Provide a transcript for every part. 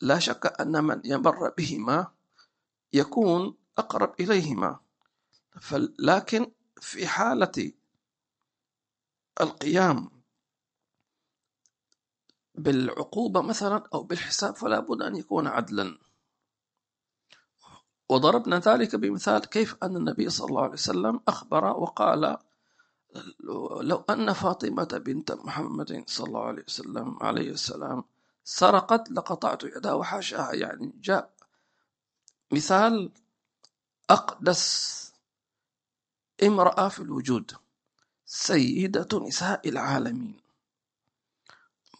لا شك أن من يمر بهما يكون أقرب إليهما. لكن في حالة القيام بالعقوبة مثلا أو بالحساب فلا بد أن يكون عدلا. وضربنا ذلك بمثال كيف أن النبي صلى الله عليه وسلم أخبر وقال لو أن فاطمة بنت محمد صلى الله عليه وسلم عليه السلام سرقت لقطعت يدها وحاشاها. يعني جاء مثال أقدس امرأة في الوجود سيدة نساء العالمين.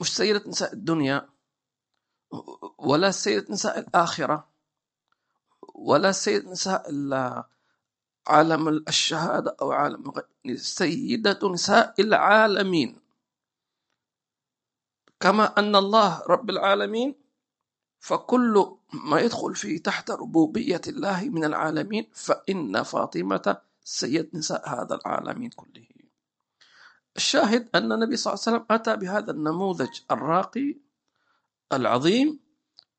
مش سيدة نساء الدنيا ولا سيدة نساء الآخرة ولا سيدة نساء عالم الشهادة أو عالم سيدة نساء العالمين. كما أن الله رب العالمين فكل ما يدخل فيه تحت ربوبية الله من العالمين فإن فاطمة سيد نساء هذا العالمين كله. الشاهد أن النبي صلى الله عليه وسلم أتى بهذا النموذج الراقي العظيم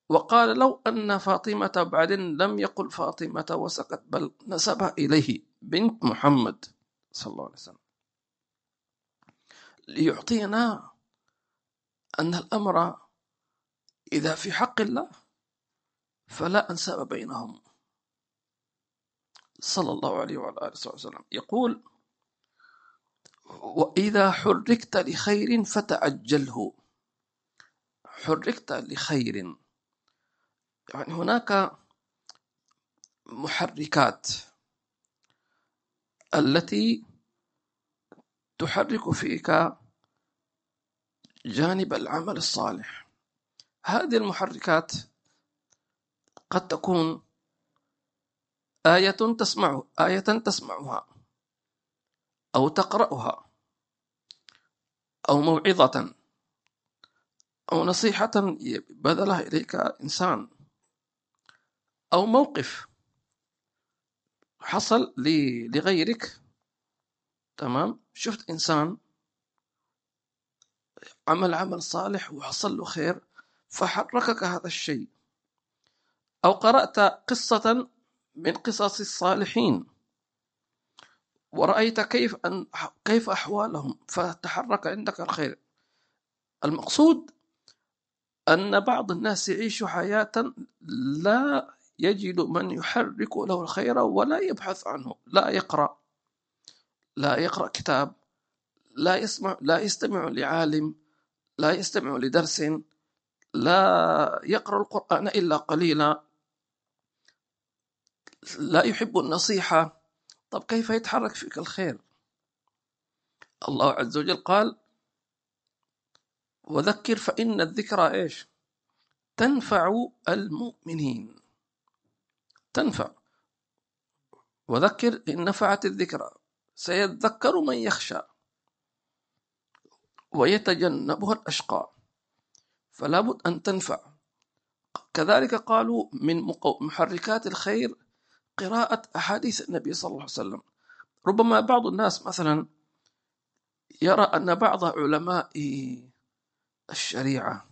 وقال لو أن فاطمة بعدين لم يقل فاطمة وسكت بل نسبها إليه بنت محمد صلى الله عليه وسلم. ليعطينا أن الأمر إذا في حق الله فلا أنساب بينهم. صلى الله عليه وعلى آله وسلم. يقول وإذا حركت لخير فتعجله. حركت لخير. يعني هناك محركات التي تحرك فيك جانب العمل الصالح. هذه المحركات قد تكون آية تسمع آية تسمعها أو تقرأها أو موعظة أو نصيحة بذلها إليك إنسان أو موقف حصل لغيرك. تمام؟ شفت إنسان عمل عمل صالح وحصل له خير فحركك هذا الشيء. أو قرأت قصة من قصص الصالحين. ورأيت كيف أن كيف أحوالهم فتحرك عندك الخير. المقصود أن بعض الناس يعيش حياة لا يجد من يحرك له الخير ولا يبحث عنه لا يقرأ. لا يقرأ كتاب لا يسمع لا يستمع لعالم. لا يستمع لدرس لا يقرأ القرآن إلا قليلا. لا يحب النصيحة. طب كيف يتحرك فيك الخير؟ الله عز وجل قال وذكر فإن الذكرى إيش؟ تنفع المؤمنين. تنفع. وذكر إن نفعت الذكرى. سيذكر من يخشى. ويتجنبها الأشقى فلا بد أن تنفع. كذلك قالوا من محركات الخير قراءة أحاديث النبي صلى الله عليه وسلم. ربما بعض الناس مثلا يرى أن بعض علماء الشريعة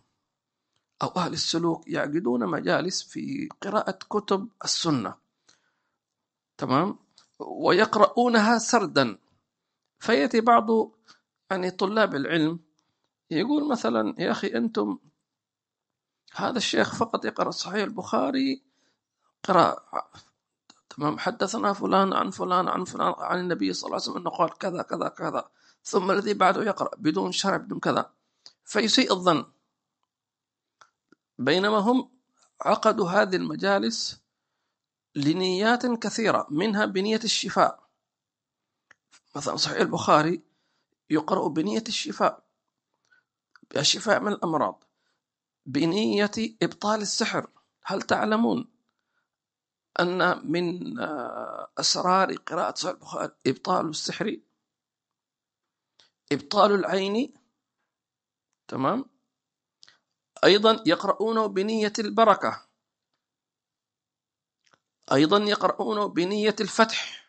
أو أهل السلوك يعقدون مجالس في قراءة كتب السنة. تمام؟ ويقرؤونها سردا. فيأتي بعض يعني طلاب العلم يقول مثلا يا أخي أنتم هذا الشيخ فقط يقرأ صحيح البخاري قراءة تمام حدثنا فلان عن فلان عن فلان عن النبي صلى الله عليه وسلم أنه قال كذا كذا كذا ثم الذي بعده يقرأ بدون شرع بدون كذا. فيسيء الظن. بينما هم عقدوا هذه المجالس لنيات كثيرة منها بنية الشفاء. مثلا صحيح البخاري يقرأ بنية الشفاء. الشفاء من الأمراض. بنية إبطال السحر. هل تعلمون أن من آه، أسرار قراءة صحيح البخاري إبطال السحر؟ إبطال العين؟ تمام. أيضا يقرؤونه بنية البركة. أيضا يقرؤونه بنية الفتح.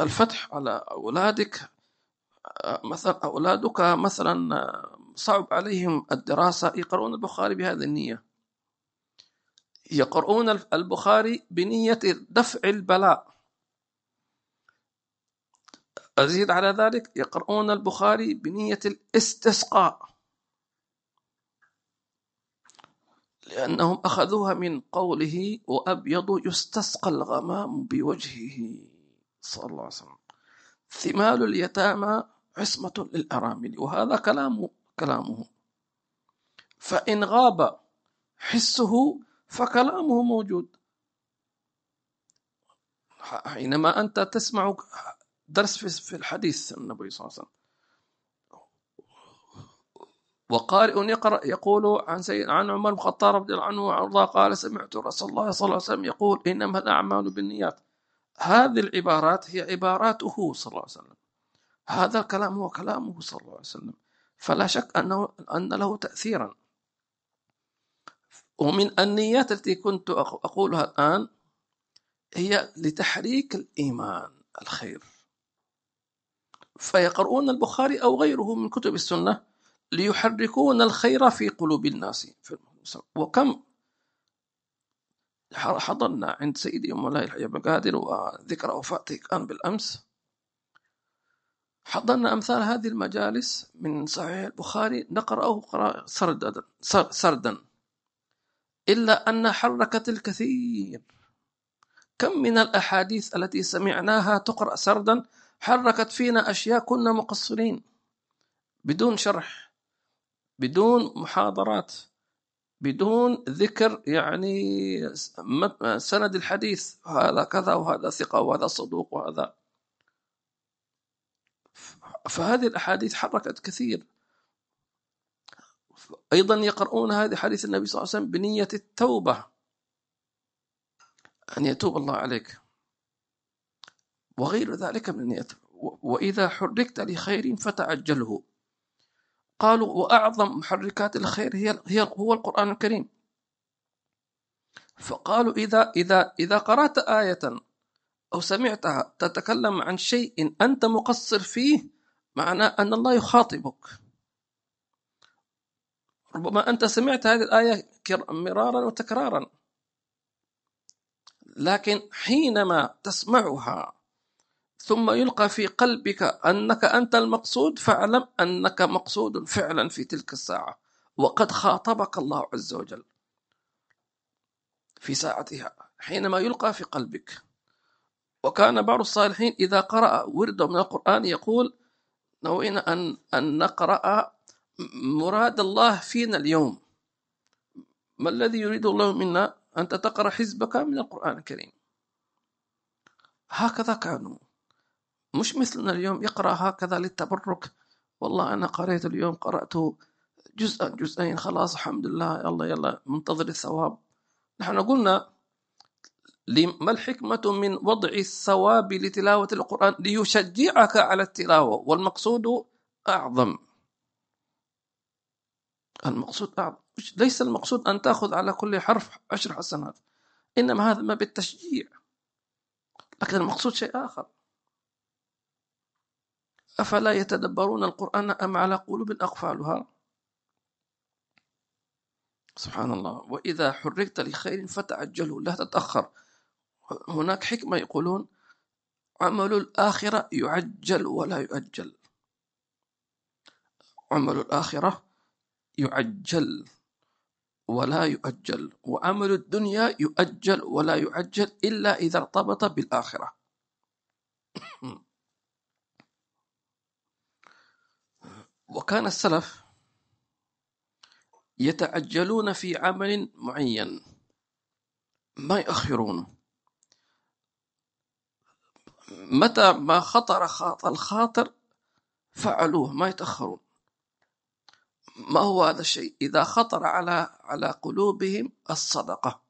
الفتح على أولادك. مثلا أولادك مثلا صعب عليهم الدراسة يقرؤون البخاري بهذه النية. يقرؤون البخاري بنية دفع البلاء. أزيد على ذلك يقرؤون البخاري بنية الاستسقاء. لأنهم أخذوها من قوله وأبيض يستسقى الغمام بوجهه. صلى الله عليه وسلم. ثمال اليتامى عصمة للأرامل وهذا كلام كلامه. فإن غاب حسه فكلامه موجود. حينما أنت تسمع درس في الحديث النبي صلى الله عليه وسلم وقارئ يقرأ يقول عن سيد عن عمر بن الخطاب رضي الله عنه وارضاه قال سمعت رسول الله صلى الله عليه وسلم يقول إنما الأعمال بالنيات. هذه العبارات هي عباراته صلى الله عليه وسلم. هذا الكلام هو كلامه صلى الله عليه وسلم. فلا شك أنه أن له تاثيرا. ومن النيات التي كنت أقولها الآن هي لتحريك الإيمان الخير. فيقرؤون البخاري أو غيره من كتب السنة ليحركون الخير في قلوب الناس وكم حضرنا عند سيدي مولاي الحي قادر وذكرى وفاته كان بالأمس. حضرنا أمثال هذه المجالس من صحيح البخاري نقرأه سردا سردا. إلا أن حركت الكثير. كم من الأحاديث التي سمعناها تقرأ سردا حركت فينا أشياء كنا مقصرين. بدون شرح بدون محاضرات. بدون ذكر يعني سند الحديث هذا كذا وهذا ثقة وهذا صدوق وهذا. فهذه الأحاديث حركت كثير. أيضا يقرؤون هذه حديث النبي صلى الله عليه وسلم بنية التوبة. أن يتوب الله عليك. وغير ذلك من النية وإذا حركت لخير فتعجله. قالوا وأعظم محركات الخير هي هي هو القرآن الكريم. فقالوا إذا إذا إذا قرأت آية أو سمعتها تتكلم عن شيء أنت مقصر فيه معناه أن الله يخاطبك. ربما أنت سمعت هذه الآية مرارا وتكرارا. لكن حينما تسمعها ثم يلقى في قلبك أنك أنت المقصود فاعلم أنك مقصود فعلا في تلك الساعة. وقد خاطبك الله عز وجل في ساعتها حينما يلقى في قلبك. وكان بعض الصالحين إذا قرأ ورد من القرآن يقول نوينا أن, أن نقرأ مراد الله فينا اليوم. ما الذي يريد الله منا أنت تقرأ حزبك من القرآن الكريم؟ هكذا كانوا. مش مثلنا اليوم يقرأ هكذا للتبرك. والله أنا قريت اليوم قرأت جزءا جزئين خلاص الحمد لله يلا يلا منتظر الثواب. نحن قلنا ما الحكمة من وضع الثواب لتلاوة القرآن؟ ليشجعك على التلاوة والمقصود أعظم. المقصود أعظم. ليس المقصود أن تأخذ على كل حرف عشر حسنات إنما هذا ما بالتشجيع. لكن المقصود شيء آخر. أفلا يتدبرون القرآن أم على قلوب أقفالها؟ سبحان الله. وإذا حركت لخير فتعجلوا لا تتأخر. هناك حكمة يقولون عمل الآخرة يعجل ولا يؤجل. عمل الآخرة يعجل ولا يؤجل. وعمل الدنيا يؤجل ولا يعجل إلا إذا ارتبط بالآخرة. وكان السلف يتعجلون في عمل معين. ما يأخرونه متى ما خطر خاطر الخاطر فعلوه ما يتأخرون. ما هو هذا الشيء؟ إذا خطر على على قلوبهم الصدقة.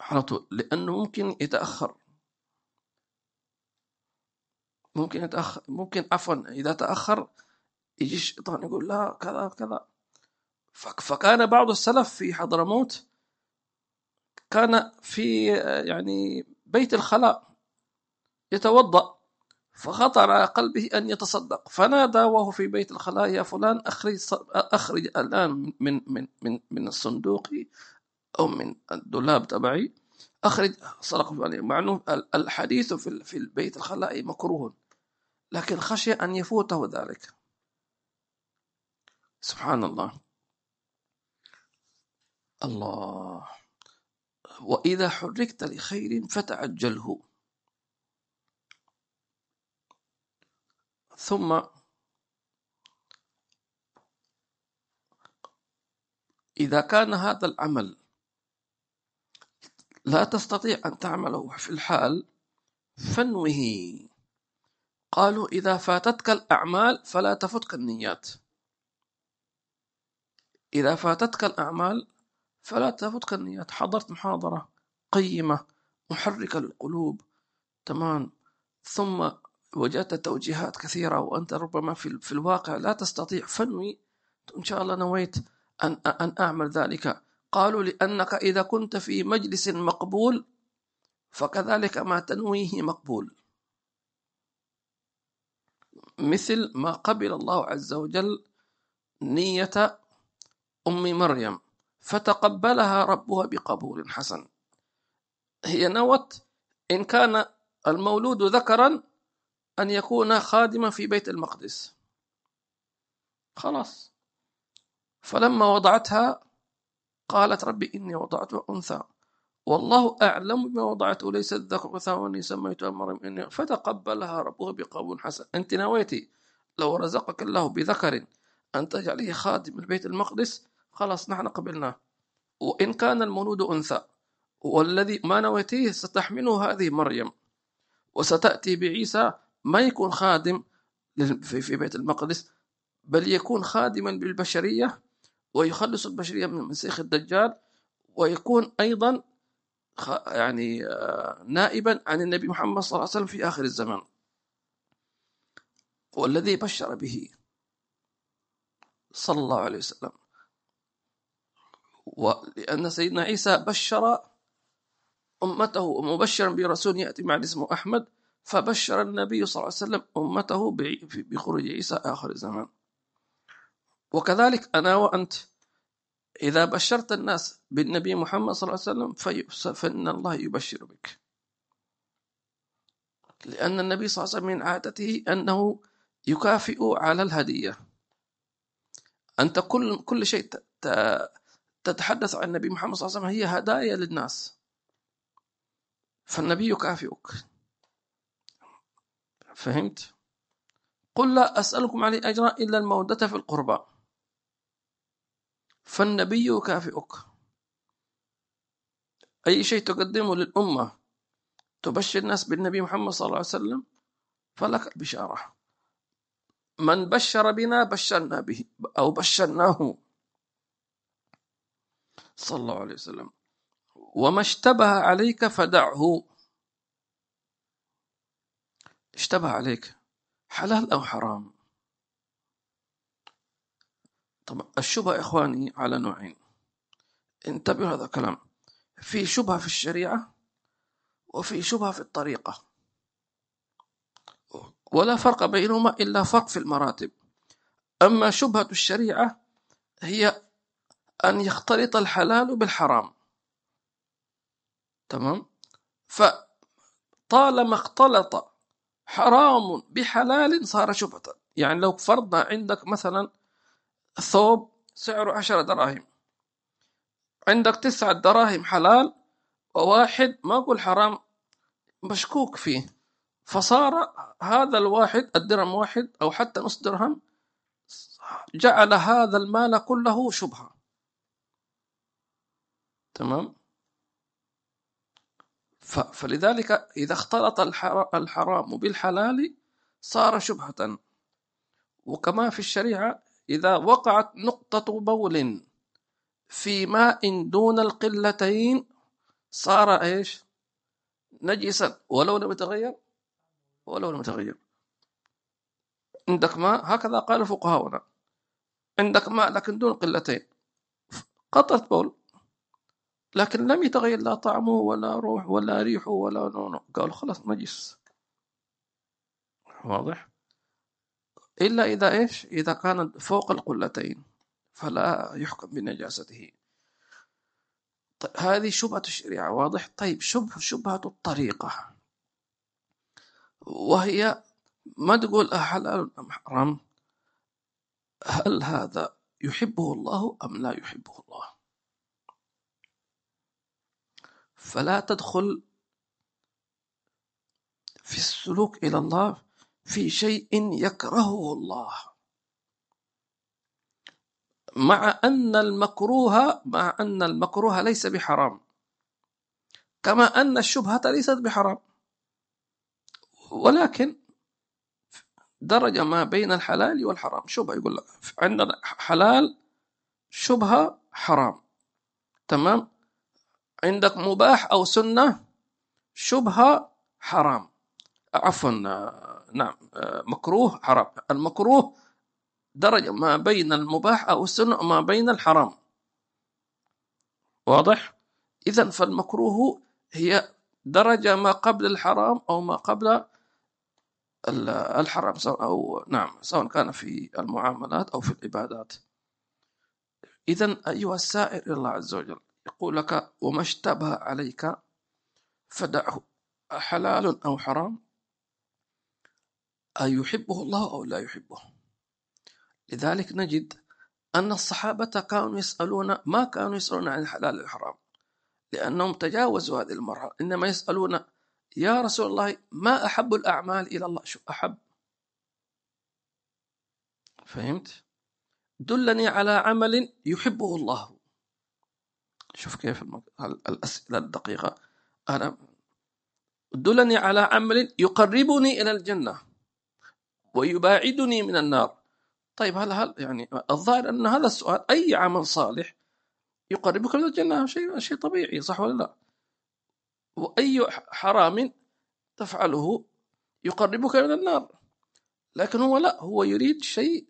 على طول. لأنه ممكن يتأخر. ممكن يتأخر ممكن عفوا إذا تأخر يجي الشيطان يقول لا كذا كذا. فكان بعض السلف في حضرموت كان في يعني بيت الخلاء يتوضأ فخطر على قلبه أن يتصدق. فنادى وهو في بيت الخلاء يا فلان أخرج أخرج الآن من من من من الصندوق أو من الدولاب تبعي أخرج. فلانية مع أنه الحديث في في البيت الخلاء مكروه. لكن خشي أن يفوته ذلك. سبحان الله. الله وإذا حركت لخير فتعجله. ثم إذا كان هذا العمل لا تستطيع أن تعمله في الحال فانوه قالوا إذا فاتتك الأعمال فلا تفتك النيات. إذا فاتتك الأعمال فلا تفتك النيات. حضرت محاضرة قيمة محركة للقلوب تمام. ثم وجدت توجيهات كثيرة وأنت ربما في, في الواقع لا تستطيع. فنوي إن شاء الله نويت أن, أن أعمل ذلك. قالوا لأنك إذا كنت في مجلس مقبول فكذلك ما تنويه مقبول. مثل ما قبل الله عز وجل نية أم مريم فتقبلها ربها بقبول حسن. هي نوت إن كان المولود ذكرا أن يكون خادما في بيت المقدس. خلاص. فلما وضعتها قالت ربي إني وضعتها أنثى. والله أعلم بما وضعته ليس الذكر أنثى وإني سميتها مريم إني فتقبلها ربها بقبول حسن. أنت نويتي لو رزقك الله بذكر أن تجعله خادم البيت المقدس. خلاص نحن قبلناه. وإن كان المولود أنثى والذي ما نويتيه ستحمله هذه مريم. وستأتي بعيسى ما يكون خادم في بيت المقدس بل يكون خادما بالبشرية ويخلص البشرية من مسيخ الدجال ويكون أيضا يعني آه، نائبا عن النبي محمد صلى الله عليه وسلم في آخر الزمان. والذي بشر به صلى الله عليه وسلم. ولأن سيدنا عيسى بشر أمته مبشرا برسول يأتي مع اسمه أحمد فبشر النبي صلى الله عليه وسلم أمته بخروج عيسى آخر الزمان. وكذلك أنا وأنت إذا بشرت الناس بالنبي محمد صلى الله عليه وسلم فإن الله يبشر بك لأن النبي صلى الله عليه وسلم من عادته أنه يكافئ على الهدية. أنت كل كل شيء تتحدث عن النبي محمد صلى الله عليه وسلم هي هدايا للناس. فالنبي يكافئك. فهمت؟ قل لا أسألكم عليه أجرا إلا المودة في القربى. فالنبي يكافئك. أي شيء تقدمه للأمة تبشر الناس بالنبي محمد صلى الله عليه وسلم فلك البشارة. من بشر بنا بشرنا به أو بشرناه. صلى الله عليه وسلم. وما اشتبه عليك فدعه. اشتبه عليك. حلال أو حرام. طب الشبهة إخواني على نوعين. انتبهوا هذا الكلام. في شبهة في الشريعة وفي شبهة في الطريقة. ولا فرق بينهما إلا فرق في المراتب. أما شبهة الشريعة هي أن يختلط الحلال بالحرام. تمام؟ فطالما اختلط حرام بحلال صار شبهة. يعني لو فرضنا عندك مثلا ثوب سعره عشرة دراهم. عندك تسعة دراهم حلال وواحد ما أقول حرام مشكوك فيه. فصار هذا الواحد الدرهم واحد أو حتى نص درهم جعل هذا المال كله شبهة. تمام؟ فلذلك إذا اختلط الحرام بالحلال صار شبهة. وكما في الشريعة إذا وقعت نقطة بول في ماء دون القلتين صار إيش؟ نجسا. ولو لم يتغير ولو لم يتغير. عندك ماء هكذا قال فقهاؤنا. عندك ماء لكن دون قلتين. قطرة بول لكن لم يتغير لا طعمه ولا روح ولا ريحه ولا لونه. قالوا خلاص نجس. واضح؟ إلا إذا إيش؟ إذا كانت فوق القلتين فلا يحكم بنجاسته. طيب هذه شبهة الشريعة واضح؟ طيب شبه شبهة الطريقة. وهي ما تقول حلال أم حرام؟ هل هذا يحبه الله أم لا يحبه الله؟ فلا تدخل في السلوك إلى الله في شيء يكرهه الله. مع أن المكروه مع أن المكروه ليس بحرام. كما أن الشبهة ليست بحرام. ولكن درجة ما بين الحلال والحرام. شبهة يقول لك عندنا حلال شبهة حرام. تمام؟ عندك مباح أو سنة شبهة حرام. عفوا نعم مكروه حرام. المكروه درجة ما بين المباح أو السنة وما بين الحرام. واضح؟ إذا فالمكروه هي درجة ما قبل الحرام أو ما قبل الحرام سواء أو نعم سواء كان في المعاملات أو في العبادات. إذا أيها السائر إلى الله عز وجل يقول لك وما اشتبه عليك فدعه حلال أو حرام؟ أيحبه الله أو لا يحبه؟ لذلك نجد أن الصحابة كانوا يسألون ما كانوا يسألون عن الحلال والحرام لأنهم تجاوزوا هذه المرحلة. إنما يسألون يا رسول الله ما أحب الأعمال إلى الله؟ شو أحب؟ فهمت؟ دلني على عمل يحبه الله. شوف كيف الأسئلة الدقيقة. أنا دلني على عمل يقربني إلى الجنة. ويباعدني من النار. طيب هل هل يعني الظاهر أن هذا السؤال أي عمل صالح يقربك من الجنة شيء شيء طبيعي صح ولا لا؟ وأي حرام تفعله يقربك من النار. لكن هو لا هو يريد شيء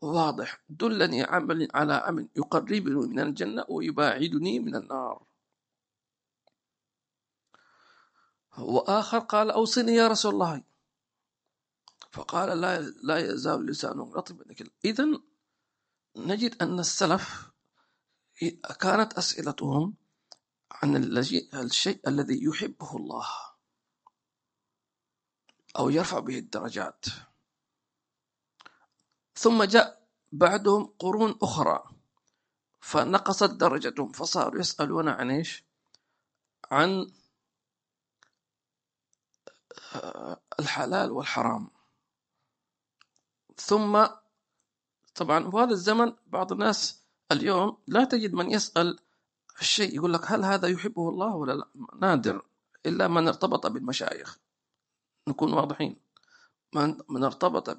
واضح. دلني عمل على عمل يقربني من الجنة ويباعدني من النار. وآخر قال أوصني يا رسول الله. فقال لا لا يزال لسانه رطبا إذا نجد أن السلف كانت أسئلتهم عن الشيء الذي يحبه الله أو يرفع به الدرجات. ثم جاء بعدهم قرون أخرى فنقصت درجتهم فصاروا يسألون عن إيش؟ عن الحلال والحرام. ثم طبعا في هذا الزمن بعض الناس اليوم لا تجد من يسأل الشيء يقول لك هل هذا يحبه الله ولا لا؟ نادر إلا من ارتبط بالمشايخ. نكون واضحين من, من ارتبط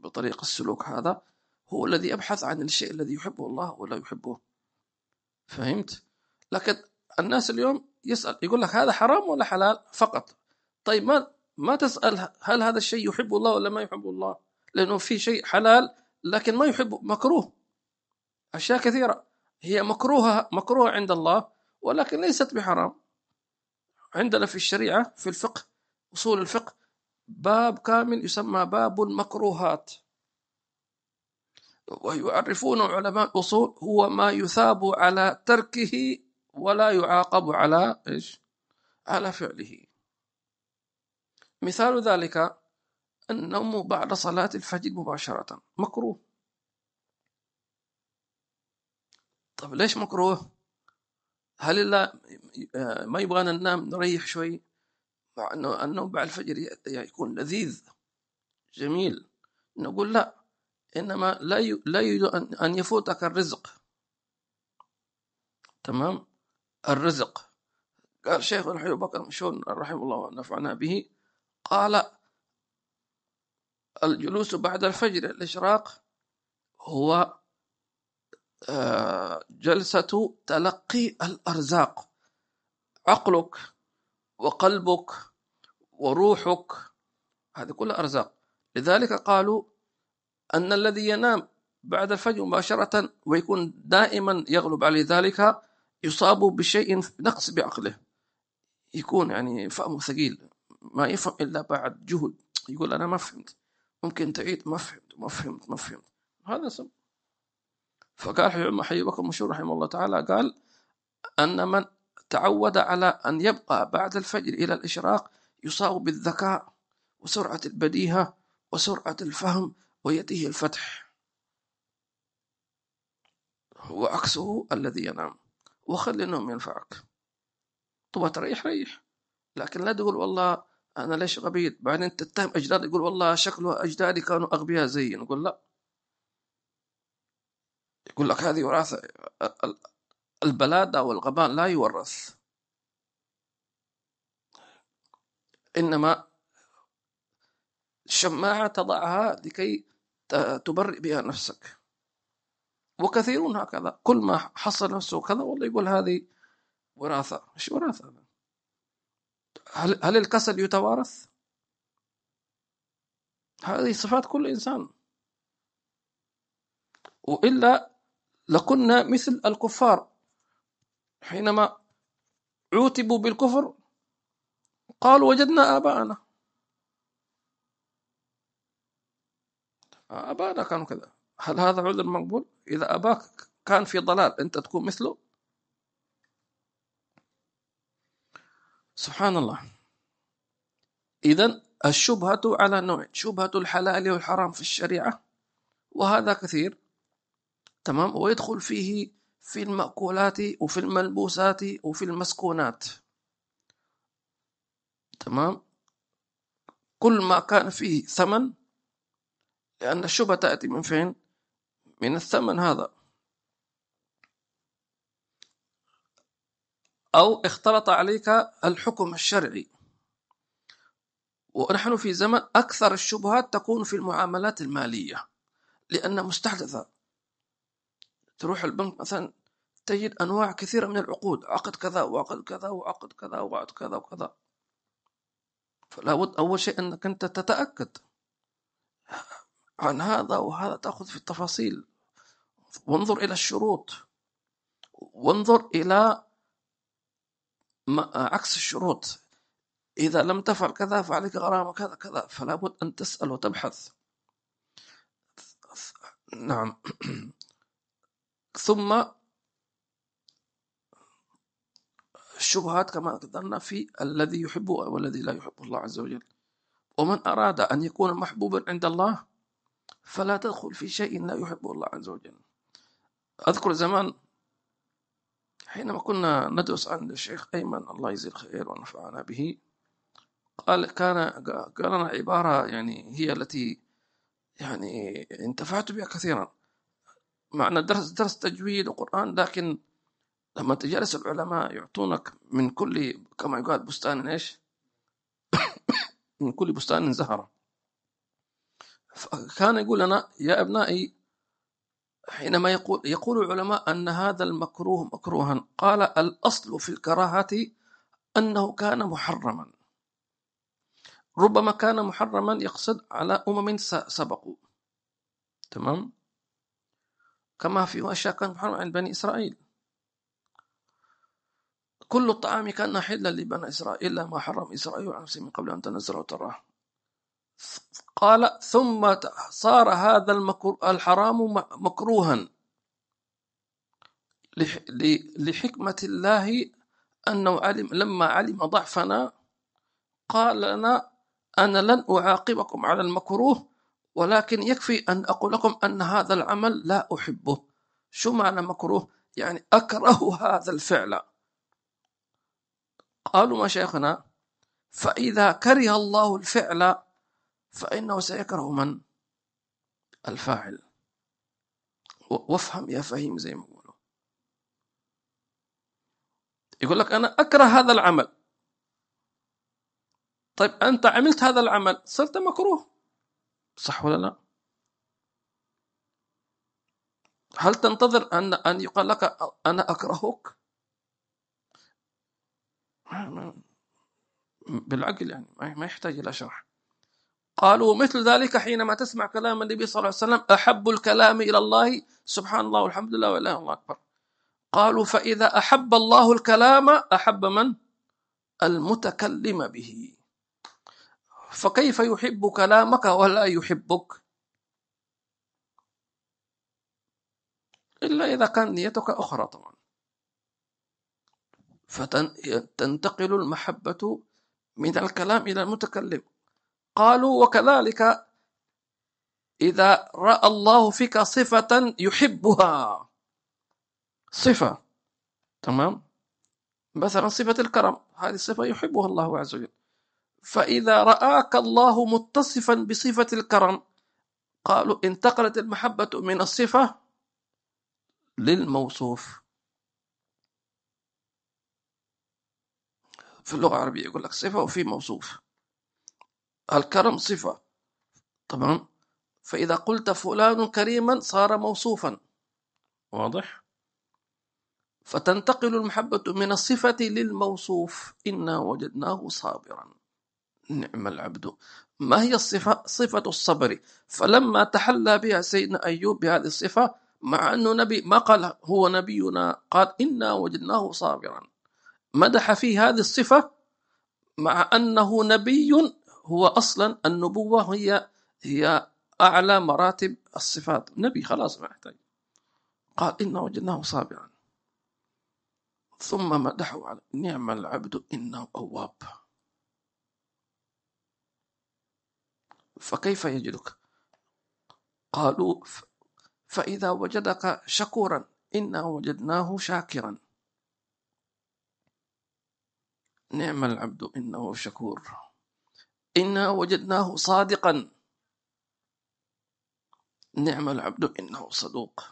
بطريق السلوك هذا هو الذي يبحث عن الشيء الذي يحبه الله ولا يحبه. فهمت؟ لكن الناس اليوم يسأل يقول لك هذا حرام ولا حلال؟ فقط. طيب ما ما تسأل هل هذا الشيء يحبه الله ولا ما يحبه الله؟ لأنه في شيء حلال لكن ما يحبه مكروه. أشياء كثيرة. هي مكروهة مكروهة عند الله ولكن ليست بحرام. عندنا في الشريعة في الفقه أصول الفقه باب كامل يسمى باب المكروهات. ويعرفون علماء الأصول هو ما يثاب على تركه ولا يعاقب على إيش؟ على فعله. مثال ذلك النوم بعد صلاة الفجر مباشرة. مكروه. طب ليش مكروه؟ هل لا ما يبغانا ننام نريح شوي؟ مع إنه النوم بعد الفجر يكون لذيذ. جميل. نقول لا. إنما لا لا يريد ان يفوتك الرزق. تمام؟ الرزق. قال شيخ ابو بكر مشون رحمه الله ونفعنا به. قال الجلوس بعد الفجر الإشراق هو آه، جلسة تلقي الأرزاق. عقلك وقلبك وروحك هذه كلها أرزاق. لذلك قالوا أن الذي ينام بعد الفجر مباشرة ويكون دائما يغلب عليه ذلك يصاب بشيء نقص بعقله. يكون يعني فهمه ثقيل ما يفهم إلا بعد جهد. يقول أنا ما فهمت. ممكن تعيد. ما فهمت ما فهمت ما فهمت. هذا سبب فقال حي بكر مشهور رحمه الله تعالى قال أن من تعود على أن يبقى بعد الفجر إلى الإشراق يصاب بالذكاء وسرعة البديهة وسرعة الفهم ويأتيه الفتح. وعكسه الذي ينام. وخلي النوم ينفعك. تبغى تريح ريح. لكن لا تقول والله أنا ليش غبي بعدين تتهم أجدادي يقول والله شكله أجدادي كانوا أغبياء زيي. نقول لا. يقول لك هذه وراثة البلاده والغباء لا يورث. إنما شماعه تضعها لكي تبرئ بها نفسك. وكثيرون هكذا. كل ما حصل نفسه كذا والله يقول هذه وراثة. إيش وراثة؟ هل, هل الكسل يتوارث؟ هذه صفات كل إنسان. وإلا لكنا مثل الكفار. حينما عوتبوا بالكفر قالوا وجدنا آباءنا. آباءنا كانوا كذا. هل هذا عذر مقبول؟ إذا أباك كان في ضلال أنت تكون مثله؟ سبحان الله. إذا الشبهة على نوع شبهة الحلال والحرام في الشريعة وهذا كثير. تمام؟ ويدخل فيه في المأكولات وفي الملبوسات وفي المسكونات. تمام؟ كل ما كان فيه ثمن لأن الشبهة تأتي من فين؟ من الثمن هذا. أو اختلط عليك الحكم الشرعي. ونحن في زمن أكثر الشبهات تكون في المعاملات المالية لأنها مستحدثة. تروح البنك مثلا تجد أنواع كثيرة من العقود عقد كذا وعقد كذا وعقد كذا وعقد كذا وكذا. فلا بد أول شيء أنك أنت تتأكد عن هذا وهذا تأخذ في التفاصيل. وانظر إلى الشروط. وانظر إلى عكس الشروط. إذا لم تفعل كذا فعليك غرامة كذا كذا فلا بد أن تسأل وتبحث. نعم. ثم الشبهات كما قدرنا في الذي يحبه والذي لا يحبه الله عز وجل. ومن أراد أن يكون محبوبا عند الله فلا تدخل في شيء لا يحبه الله عز وجل. أذكر زمان حينما كنا ندرس عند الشيخ أيمن الله يجزيه الخير ونفعنا به قال كان قال لنا عبارة يعني هي التي يعني انتفعت بها كثيرا معنى درس درس تجويد وقرآن لكن لما تجلس العلماء يعطونك من كل كما يقال بستان إيش؟ من كل بستان زهرة فكان يقول لنا يا أبنائي حينما يقول يقول العلماء أن هذا المكروه مكروها قال الأصل في الكراهة أنه كان محرما. ربما كان محرما يقصد على أمم سبقوا. تمام؟ كما في أشياء كان محرم عند بني إسرائيل. كل الطعام كان حلا لبني إسرائيل إلا ما حرم إسرائيل نفسه من قبل أن تنزل وتراه قال ثم صار هذا الحرام مكروها. لحكمة الله أنه علم لما علم ضعفنا قال لنا أنا لن أعاقبكم على المكروه ولكن يكفي أن أقول لكم أن هذا العمل لا أحبه. شو معنى مكروه؟ يعني أكره هذا الفعل. قالوا مشايخنا فإذا كره الله الفعل فإنه سيكره من؟ الفاعل. وافهم يا فهيم زي ما يقولوا يقول لك أنا أكره هذا العمل. طيب أنت عملت هذا العمل صرت مكروه. صح ولا لا؟ هل تنتظر أن أن يقال لك أنا أكرهك؟ بالعقل يعني ما يحتاج إلى شرح. قالوا مثل ذلك حينما تسمع كلام النبي صلى الله عليه وسلم أحب الكلام إلى الله؟ سبحان الله والحمد لله وإله الله أكبر. قالوا فإذا أحب الله الكلام أحب من؟ المتكلم به. فكيف يحب كلامك ولا يحبك؟ إلا إذا كان نيتك أخرى طبعا. فتنتقل المحبة من الكلام إلى المتكلم. قالوا وكذلك إذا رأى الله فيك صفة يحبها. صفة. تمام؟ مثلا صفة الكرم. هذه الصفة يحبها الله عز وجل. فإذا رآك الله متصفا بصفة الكرم قالوا انتقلت المحبة من الصفة للموصوف. في اللغة العربية يقول لك صفة وفي موصوف. الكرم صفة. تمام؟ فإذا قلت فلان كريما صار موصوفا. واضح؟ فتنتقل المحبة من الصفة للموصوف. إنا وجدناه صابرا. نعم العبد. ما هي الصفة؟ صفة الصبر. فلما تحلى بها سيدنا أيوب بهذه الصفة مع أنه نبي ما قال هو نبينا قال إنا وجدناه صابرا. مدح فيه هذه الصفة مع أنه نبي هو أصلا النبوة هي هي أعلى مراتب الصفات. نبي خلاص ما يحتاج. قال إنا وجدناه صابرا. ثم مدحوا على نعم العبد إنه أواب. فكيف يجدك؟ قالوا فإذا وجدك شكورا إنا وجدناه شاكرا. نعم العبد إنه شكور. إنا وجدناه صادقا. نعم العبد إنه صدوق.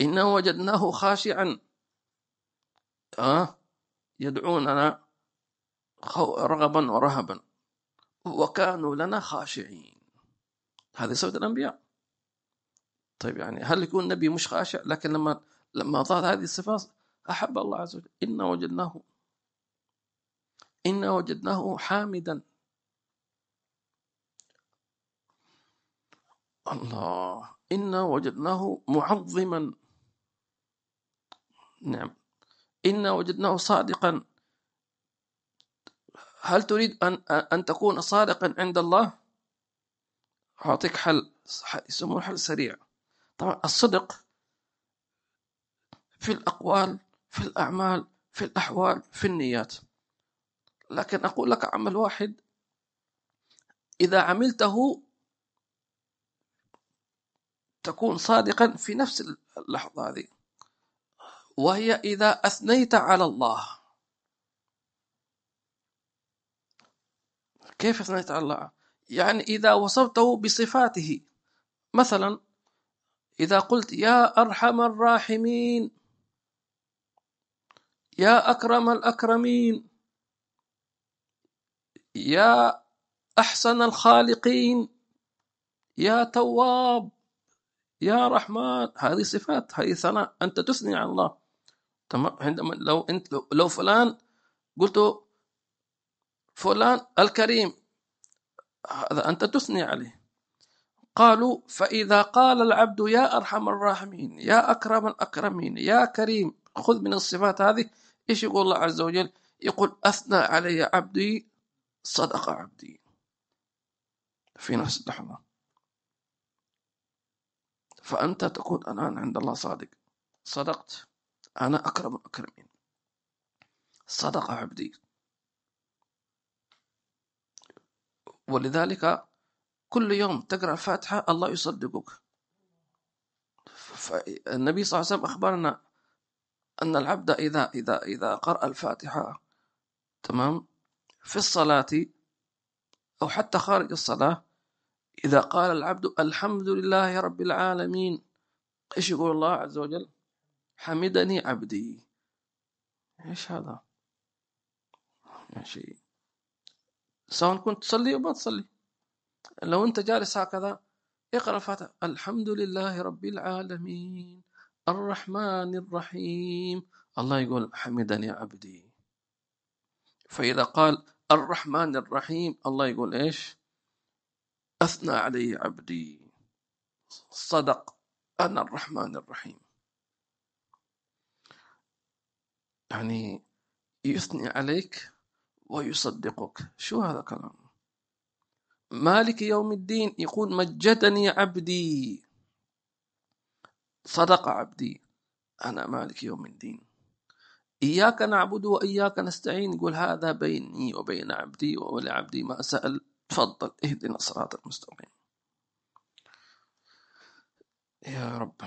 إنا وجدناه خاشعا. آه يدعوننا رغبا ورهبا. وكانوا لنا خاشعين. هذه صفة الأنبياء. طيب يعني هل يكون نبي مش خاشع؟ لكن لما لما ظهر هذه الصفات أحب الله عز وجل. إنا وجدناه إنا وجدناه حامدا. الله إنا وجدناه معظما. نعم. إنا وجدناه صادقا. هل تريد أن أن تكون صادقا عند الله؟ أعطيك حل يسموه حل سريع. طبعا الصدق في الأقوال في الأعمال في الأحوال في النيات. لكن أقول لك عمل واحد. إذا عملته تكون صادقا في نفس اللحظة هذه. وهي إذا أثنيت على الله. كيف أثنيت على الله؟ يعني إذا وصفته بصفاته. مثلا إذا قلت يا أرحم الراحمين يا أكرم الأكرمين. يا أحسن الخالقين يا تواب يا رحمن. هذه صفات هذه ثناء. أنت تثني على الله. تمام؟ عندما لو أنت لو فلان قلت فلان الكريم هذا أنت تثني عليه. قالوا فإذا قال العبد يا أرحم الراحمين يا أكرم الأكرمين يا كريم خذ من الصفات هذه. إيش يقول الله عز وجل؟ يقول أثنى علي عبدي صدق عبدي. في نفس اللحظة. فأنت تكون الآن عند الله صادق. صدقت. أنا أكرم الأكرمين صدق عبدي. ولذلك كل يوم تقرأ الفاتحة الله يصدقك. فالنبي صلى الله عليه وسلم أخبرنا أن العبد إذا إذا إذا قرأ الفاتحة تمام؟ في الصلاة أو حتى خارج الصلاة إذا قال العبد الحمد لله رب العالمين إيش يقول الله عز وجل؟ حمدني عبدي. إيش هذا؟ شيء سواء كنت تصلي أو ما تصلي. لو أنت جالس هكذا اقرأ الفاتحة. الحمد لله رب العالمين الرحمن الرحيم. الله يقول حمدني عبدي. فإذا قال الرحمن الرحيم. الله يقول إيش? أثنى علي عبدي. صدق. أنا الرحمن الرحيم. يعني يثني عليك ويصدقك. شو هذا كلام مالك يوم الدين يقول مجدني عبدي. صدق عبدي. أنا مالك يوم الدين. إياك نعبد وإياك نستعين. يقول هذا بيني وبين عبدي ولعبدي ما سأل تفضل. اهدنا الصراط المستقيم. يا رب.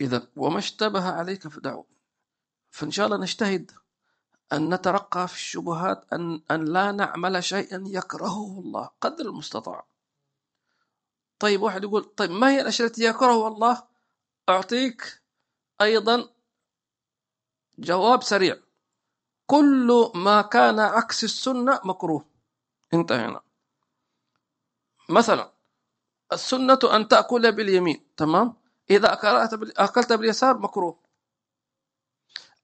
إذا وما اشتبه عليك فدعو. فإن شاء الله نجتهد أن نترقى في الشبهات أن, أن لا نعمل شيئا يكرهه الله. قدر المستطاع. طيب واحد يقول طيب ما هي الأشياء التي يكرهها الله؟ أعطيك أيضا جواب سريع. كل ما كان عكس السنة مكروه. انتهينا. مثلا السنة أن تأكل باليمين تمام؟ إذا أكلت باليسار مكروه.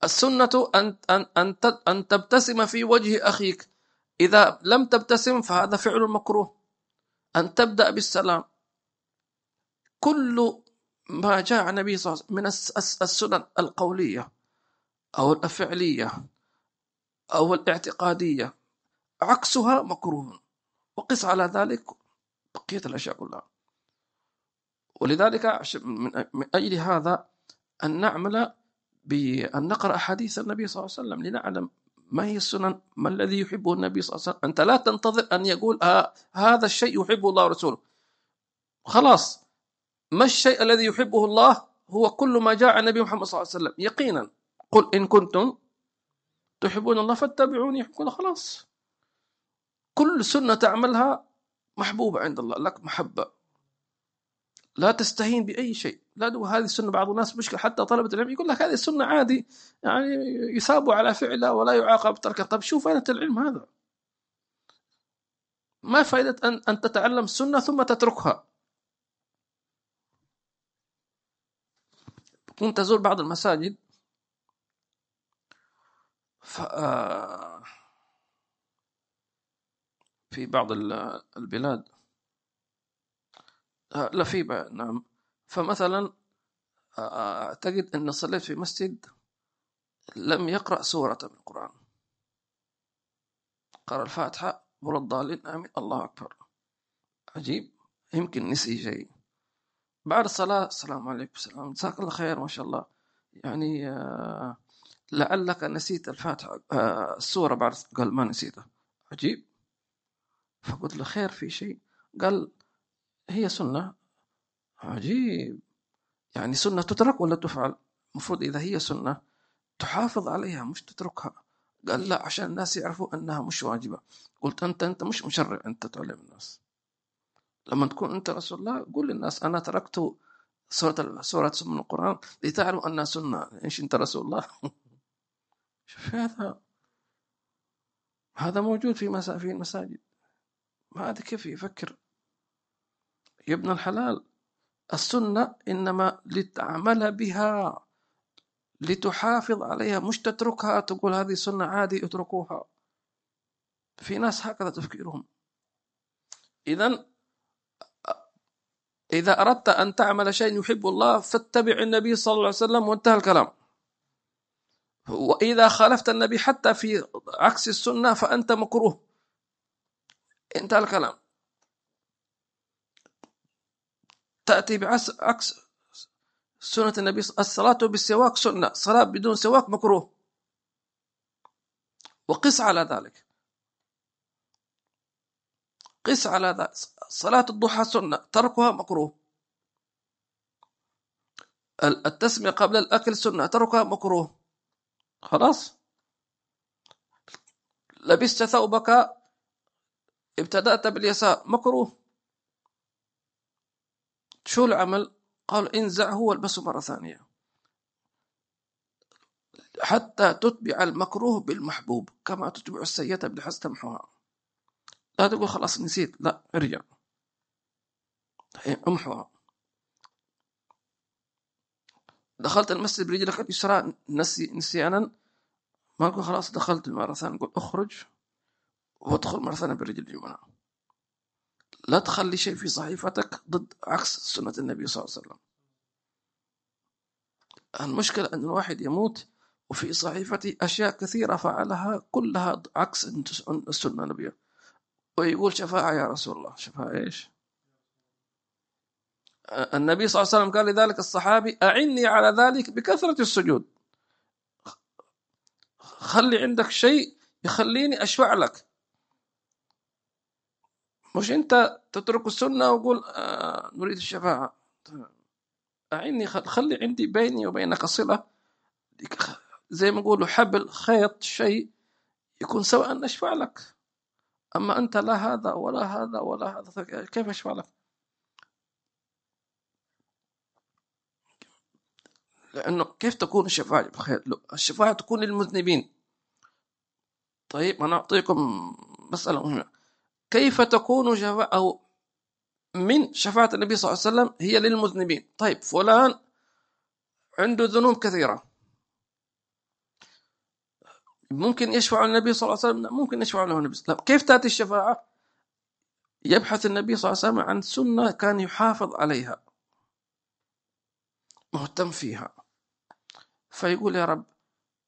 السنة أن أن أن أن تبتسم في وجه أخيك. إذا لم تبتسم فهذا فعل مكروه. أن تبدأ بالسلام. كل ما جاء عن النبي صلى الله عليه وسلم من السنن القولية. أو الفعلية أو الاعتقادية عكسها مكروه. وقس على ذلك بقية الأشياء كلها. ولذلك من أجل هذا أن نعمل بأن نقرأ حديث النبي صلى الله عليه وسلم لنعلم ما هي السنن ما الذي يحبه النبي صلى الله عليه وسلم. أنت لا تنتظر أن يقول آه هذا الشيء يحبه الله ورسوله. خلاص. ما الشيء الذي يحبه الله؟ هو كل ما جاء النبي محمد صلى الله عليه وسلم. يقينا. قل إن كنتم تحبون الله فاتبعوني. يحبون خلاص. كل سنة تعملها محبوبة عند الله لك محبة. لا تستهين بأي شيء. لا هذه السنة بعض الناس مشكلة. حتى طلبة العلم يقول لك هذه السنة عادي يعني يثاب على فعلها ولا يعاقب تركها طيب شو فائدة العلم هذا؟ ما فائدة أن أن تتعلم السنة ثم تتركها. كنت أزور بعض المساجد ف... آه، في بعض البلاد آه، لا في نعم. فمثلا آه، أعتقد أن صليت في مسجد لم يقرأ سورة من القرآن. قرأ الفاتحة ولا الضالين آمين الله أكبر. عجيب. يمكن نسي شيء. بعد الصلاة السلام عليكم السلام جزاك الله خير ما شاء الله. يعني آه لعلك نسيت الفاتحة آه السورة بعد قال ما نسيتها. عجيب. فقلت له خير في شيء. قال هي سنة. عجيب. يعني سنة تترك ولا تفعل؟ المفروض إذا هي سنة تحافظ عليها مش تتركها. قال لا عشان الناس يعرفوا أنها مش واجبة. قلت أنت أنت مش مشرع أنت تعلم الناس. لما تكون أنت رسول الله قول للناس أنا تركت سورة سورة من القرآن لتعلموا أنها سنة. إيش أنت رسول الله؟ شوف هذا هذا موجود في في المساجد. هذا كيف يفكر. يا ابن الحلال السنة إنما لتعمل بها لتحافظ عليها. مش تتركها تقول هذه سنة عادي اتركوها. في ناس هكذا تفكيرهم. إذا إذا أردت أن تعمل شيء يحب الله فاتبع النبي صلى الله عليه وسلم وانتهى الكلام. وإذا خالفت النبي حتى في عكس السنة فأنت مكروه. انتهى الكلام. تأتي بعكس سنة النبي الصلاة بالسواك سنة. صلاة بدون سواك مكروه. وقس على ذلك. قس على ذلك صلاة الضحى سنة. تركها مكروه. التسمية قبل الأكل سنة. تركها مكروه. خلاص. لبست ثوبك ابتدأت باليسار مكروه. شو العمل؟ قال انزعه والبسه مرة ثانية. حتى تتبع المكروه بالمحبوب كما تتبع السيئة بالحسن تمحوها لا تقول خلاص نسيت لا ارجع. امحوها دخلت المسجد برجلك اليسرى نسي نسيانا ما خلاص دخلت مرة ثانية نقول أخرج وأدخل مرة ثانية بالرجل اليمنى لا تخلي شيء في صحيفتك ضد عكس سنة النبي صلى الله عليه وسلم. المشكلة أن الواحد يموت وفي صحيفتي أشياء كثيرة فعلها كلها عكس السنة النبوية ويقول شفاعة يا رسول الله. شفاعة إيش؟ النبي صلى الله عليه وسلم قال لذلك الصحابي أعني على ذلك بكثرة السجود. خلي عندك شيء يخليني أشفع لك. مش أنت تترك السنة وقول آه نريد الشفاعة. أعني خلي عندي بيني وبينك صلة. زي ما يقولوا حبل خيط شيء يكون سواء نشفع لك. أما أنت لا هذا ولا هذا ولا هذا كيف أشفع لك؟ لأنه كيف تكون الشفاعة؟ بخير الشفاعة تكون للمذنبين. طيب أنا أعطيكم مسألة مهمة. كيف تكون شفاعة؟ أو من شفاعة النبي صلى الله عليه وسلم هي للمذنبين. طيب فلان عنده ذنوب كثيرة. ممكن يشفع النبي صلى الله عليه وسلم؟ ممكن يشفع له النبي صلى الله عليه وسلم. كيف تأتي الشفاعة؟ يبحث النبي صلى الله عليه وسلم عن سنة كان يحافظ عليها. مهتم فيها. فيقول يا رب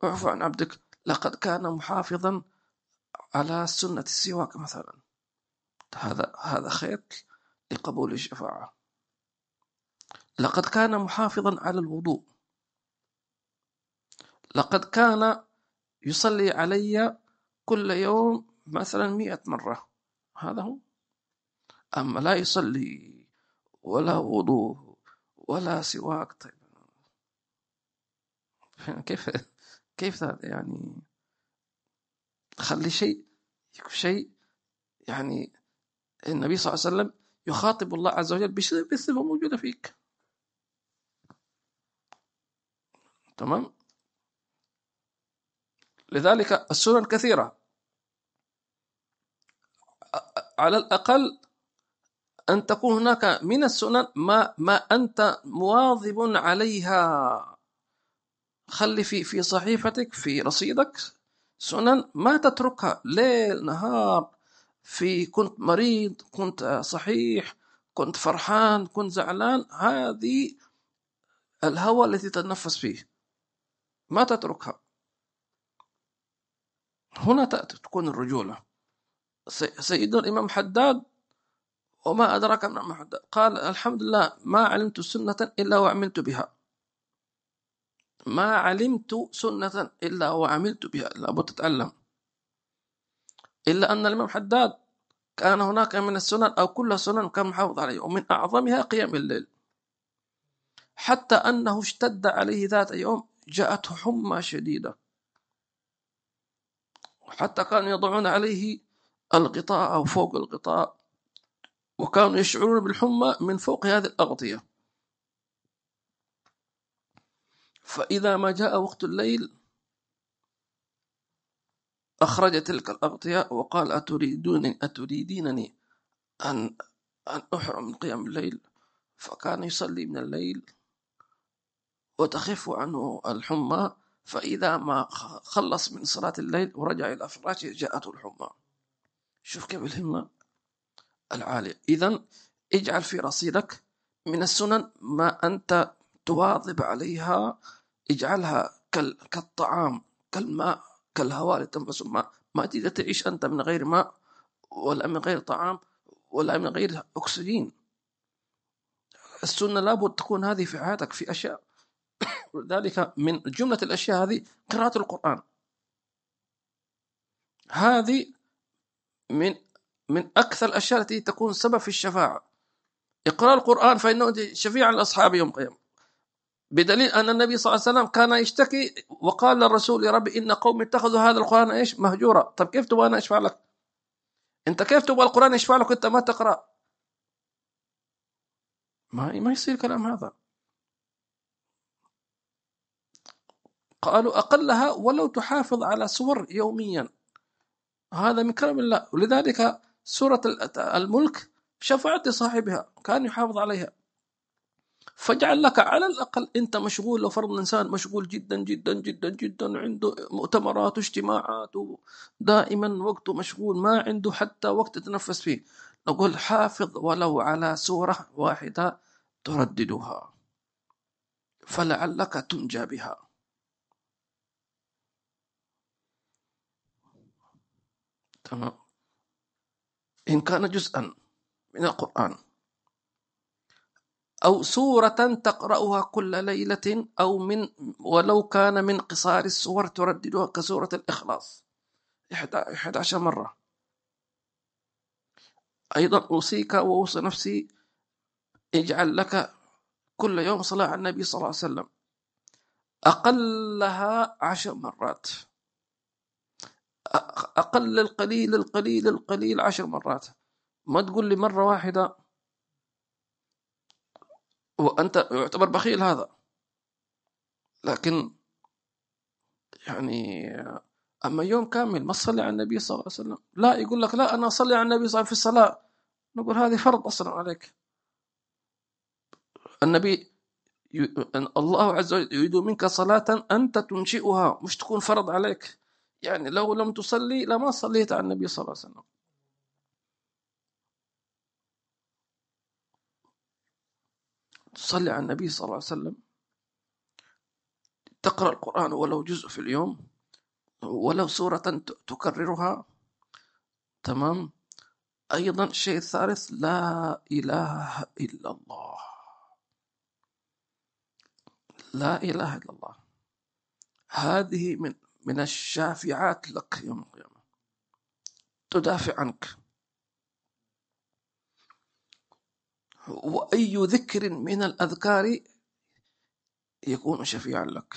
اعفو عن عبدك. لقد كان محافظا على سنة السواك مثلا. هذا هذا خير لقبول الشفاعة. لقد كان محافظا على الوضوء. لقد كان يصلي علي كل يوم مثلا مئة مرة. هذا هو. أما لا يصلي ولا وضوء ولا سواك طيب. كيف كيف يعني خلي شيء شيء يعني النبي صلى الله عليه وسلم يخاطب الله عز وجل بصفة موجودة فيك. تمام؟ لذلك السنن كثيرة. على الأقل أن تكون هناك من السنن ما ما أنت مواظب عليها. خلي في في صحيفتك في رصيدك سنن ما تتركها ليل نهار. في كنت مريض كنت صحيح كنت فرحان كنت زعلان هذه الهواء التي تتنفس فيه. ما تتركها. هنا تكون الرجولة. سيدنا الإمام حداد وما أدراك الإمام حداد قال الحمد لله ما علمت سنة إلا وعملت بها. ما علمت سنة إلا وعملت بها. لابد تتعلم. إلا أن الإمام حداد كان هناك من السنن أو كل السنن كان محافظ عليه ومن أعظمها قيام الليل. حتى أنه اشتد عليه ذات يوم جاءته حمى شديدة. حتى كانوا يضعون عليه الغطاء أو فوق الغطاء وكانوا يشعرون بالحمى من فوق هذه الأغطية. فإذا ما جاء وقت الليل أخرج تلك الأغطية وقال أتريدون أتريدينني أن أن أحرم من قيام الليل؟ فكان يصلي من الليل وتخف عنه الحمى. فإذا ما خلص من صلاة الليل ورجع إلى فراشه جاءته الحمى. شوف كيف الهمة العالية. إذا اجعل في رصيدك من السنن ما أنت تواظب عليها. اجعلها كالطعام كالماء كالهواء لتنفس الماء. ما تقدر تعيش أنت من غير ماء ولا من غير طعام ولا من غير أكسجين. السنة لابد تكون هذه في حياتك في أشياء. ولذلك من جملة الأشياء هذه قراءة القرآن. هذه من من أكثر الأشياء التي تكون سبب في الشفاعة. اقرأ القرآن فإنه شفيع الأصحاب يوم القيامة. بدليل أن النبي صلى الله عليه وسلم كان يشتكي وقال للرسول يا رب إن قوم اتخذوا هذا القرآن إيش؟ مهجورا. طب كيف تبغى أنا أشفع لك؟ أنت كيف تبغى القرآن يشفع لك وأنت ما تقرأ؟ ما ما يصير كلام هذا. قالوا أقلها ولو تحافظ على سور يوميا. هذا من كرم الله. ولذلك سورة الملك شفعت لصاحبها كان يحافظ عليها. فاجعل لك على الأقل أنت مشغول لو فرضنا إنسان مشغول جدا جدا جدا جدا عنده مؤتمرات واجتماعات دائما وقته مشغول ما عنده حتى وقت يتنفس فيه نقول حافظ ولو على سورة واحدة ترددها. فلعلك تنجى بها. تمام. إن كان جزءا من القرآن. أو سورة تقرأها كل ليلة أو من ولو كان من قصار السور ترددها كسورة الإخلاص. 11 مرة. أيضا أوصيك وأوصي نفسي اجعل لك كل يوم صلاة على النبي صلى الله عليه وسلم. أقلها عشر مرات. أقل القليل القليل القليل عشر مرات. ما تقول لي مرة واحدة. وأنت يعتبر بخيل هذا. لكن يعني أما يوم كامل ما تصلي على النبي صلى الله عليه وسلم لا يقول لك لا أنا أصلي على النبي صلى الله عليه وسلم في الصلاة. نقول هذه فرض أصلا عليك. النبي الله عز وجل يريد منك صلاة أنت تنشئها مش تكون فرض عليك. يعني لو لم تصلي لما صليت على النبي صلى الله عليه وسلم. تصلي على النبي صلى الله عليه وسلم. تقرأ القرآن ولو جزء في اليوم ولو سورة تكررها. تمام؟ أيضا الشيء الثالث لا إله إلا الله. لا إله إلا الله. هذه من من الشافعات لك يوم القيامة تدافع عنك. وأي ذكر من الأذكار يكون شفيعا لك.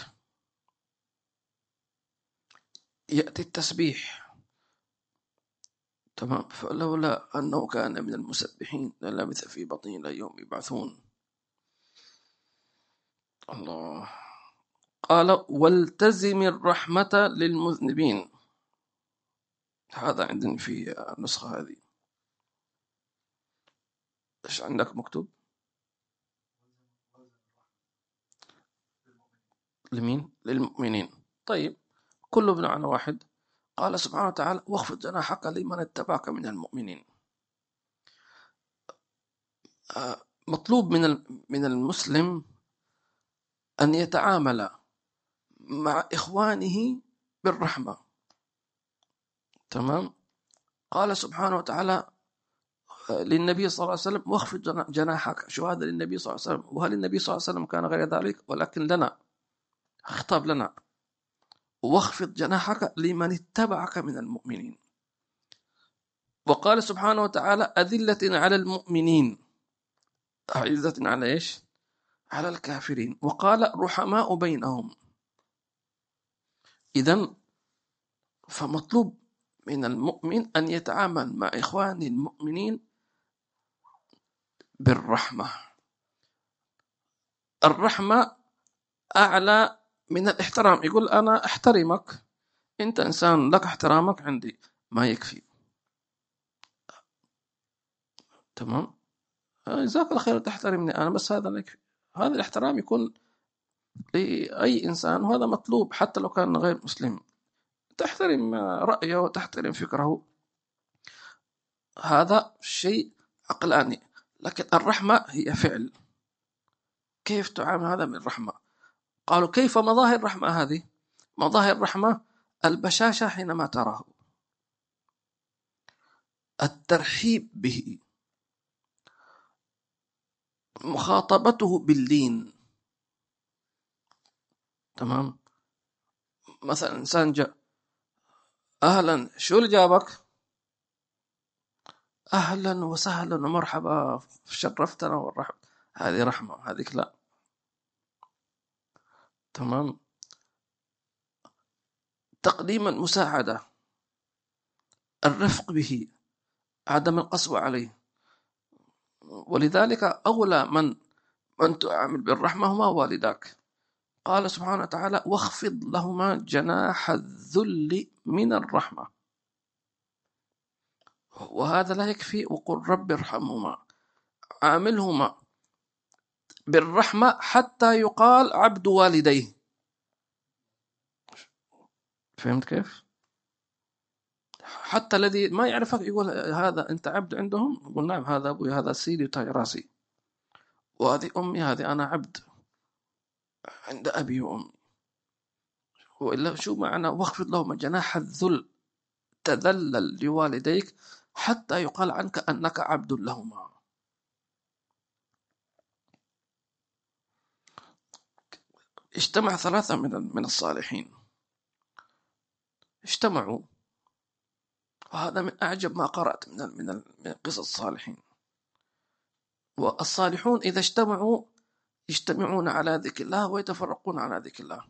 يأتي التسبيح. تمام. فلولا أنه كان من المسبحين للبث في بطنه إلى يوم يبعثون. الله. قال والتزم الرحمة للمذنبين. هذا عندنا في النسخة هذه. إيش عندك مكتوب؟ لمين؟ للمؤمنين. طيب كله بمعنى واحد. قال سبحانه وتعالى واخفض جناحك لمن اتبعك من المؤمنين. آه، مطلوب من من المسلم أن يتعامل مع إخوانه بالرحمة. تمام؟ قال سبحانه وتعالى للنبي صلى الله عليه وسلم واخفض جناحك. شو هذا للنبي صلى الله عليه وسلم؟ وهل النبي صلى الله عليه وسلم كان غير ذلك؟ ولكن لنا. خطاب لنا. واخفض جناحك لمن اتبعك من المؤمنين. وقال سبحانه وتعالى أذلة على المؤمنين. أعزة على إيش؟ على الكافرين. وقال رحماء بينهم. إذا فمطلوب من المؤمن أن يتعامل مع إخوانه المؤمنين بالرحمة. الرحمة أعلى من الاحترام. يقول أنا أحترمك. أنت إنسان لك احترامك عندي. ما يكفي. تمام؟ جزاك الله خير. تحترمني أنا بس هذا يكفي. هذا الاحترام يكون لأي إنسان وهذا مطلوب حتى لو كان غير مسلم. تحترم رأيه وتحترم فكره. هذا شيء عقلاني. لكن الرحمة هي فعل. كيف تعامل هذا من الرحمة قالوا كيف مظاهر الرحمة هذه؟ مظاهر الرحمة البشاشة حينما تراه. الترحيب به. مخاطبته باللين. تمام؟ مثلا إنسان جاء أهلا شو اللي جابك؟ أهلا وسهلا ومرحبا. شرفتنا والرحب هذه رحمة هذيك لا. تمام؟ تقديم المساعدة الرفق به عدم القسوة عليه. ولذلك أولى من من تعامل بالرحمة هما والداك. قال سبحانه وتعالى واخفض لهما جناح الذل من الرحمة. وهذا لا يكفي. وقل رب ارحمهما. عاملهما بالرحمة حتى يقال عبد والديه. فهمت كيف؟ حتى الذي ما يعرفك يقول هذا أنت عبد عندهم؟ يقول نعم هذا أبوي هذا سيدي وتاج راسي. وهذه أمي هذه أنا عبد عند أبي وأمي. وإلا شو معنى؟ واخفض لهما جناح الذل. تذلل لوالديك حتى يقال عنك أنك عبد لهما. اجتمع ثلاثة من من الصالحين. اجتمعوا. وهذا من أعجب ما قرأت من من من قصص الصالحين. والصالحون إذا اجتمعوا يجتمعون على ذكر الله ويتفرقون على ذكر الله.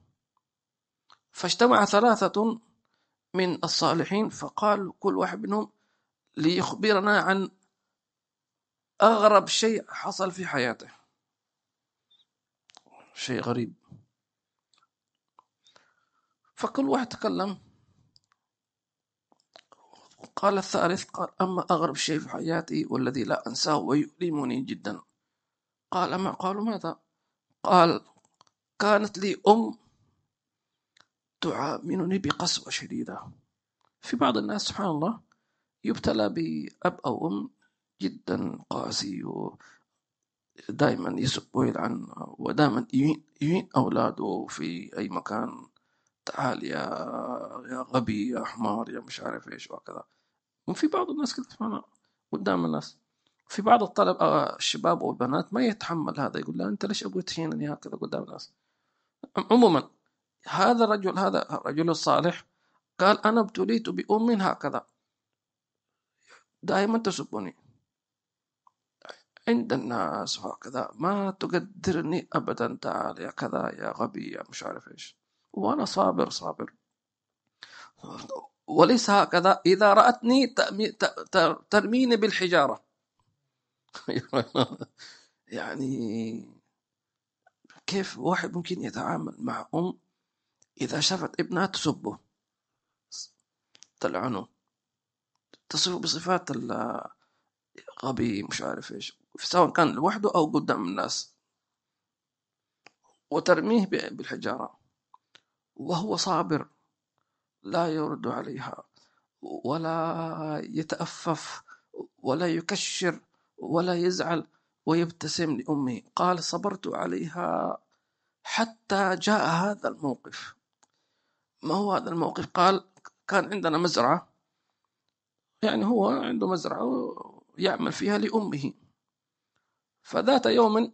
فاجتمع ثلاثة من الصالحين فقال كل واحد منهم ليخبرنا عن أغرب شيء حصل في حياته. شيء غريب. فكل واحد تكلم. قال الثالث قال أما أغرب شيء في حياتي والذي لا أنساه ويؤلمني جدا. قال ما قالوا ماذا؟ قال كانت لي أم تعاملني بقسوة شديدة. في بعض الناس سبحان الله يبتلى بأب أو أم جدا قاسي ودائما يسب ويلعن ودائما يهين أولاده في أي مكان. تعال يا يا غبي يا حمار يا مش عارف إيش وهكذا. وفي بعض الناس كذا سبحان قدام الناس. في بعض الطلب آه، الشباب أو البنات ما يتحمل هذا يقول لا أنت ليش أبغى تهينني هكذا قدام الناس؟ عموما هذا الرجل هذا الرجل الصالح قال أنا ابتليت بأم هكذا. دائما تسبني. عند الناس وهكذا ما تقدرني ابدا تعال يا كذا يا غبي يا مش عارف إيش. وأنا صابر صابر. وليس هكذا. إذا رأتني ترميني بالحجارة. يعني كيف واحد ممكن يتعامل مع أم إذا شافت ابنها تسبه؟ تلعنه تصفه بصفات الغبي مش عارف إيش سواء كان لوحده أو قدام الناس. وترميه بالحجارة. وهو صابر لا يرد عليها. ولا يتأفف ولا يكشر ولا يزعل ويبتسم لأمه. قال صبرت عليها حتى جاء هذا الموقف. ما هو هذا الموقف؟ قال كان عندنا مزرعة يعني هو عنده مزرعة يعمل فيها لأمه. فذات يوم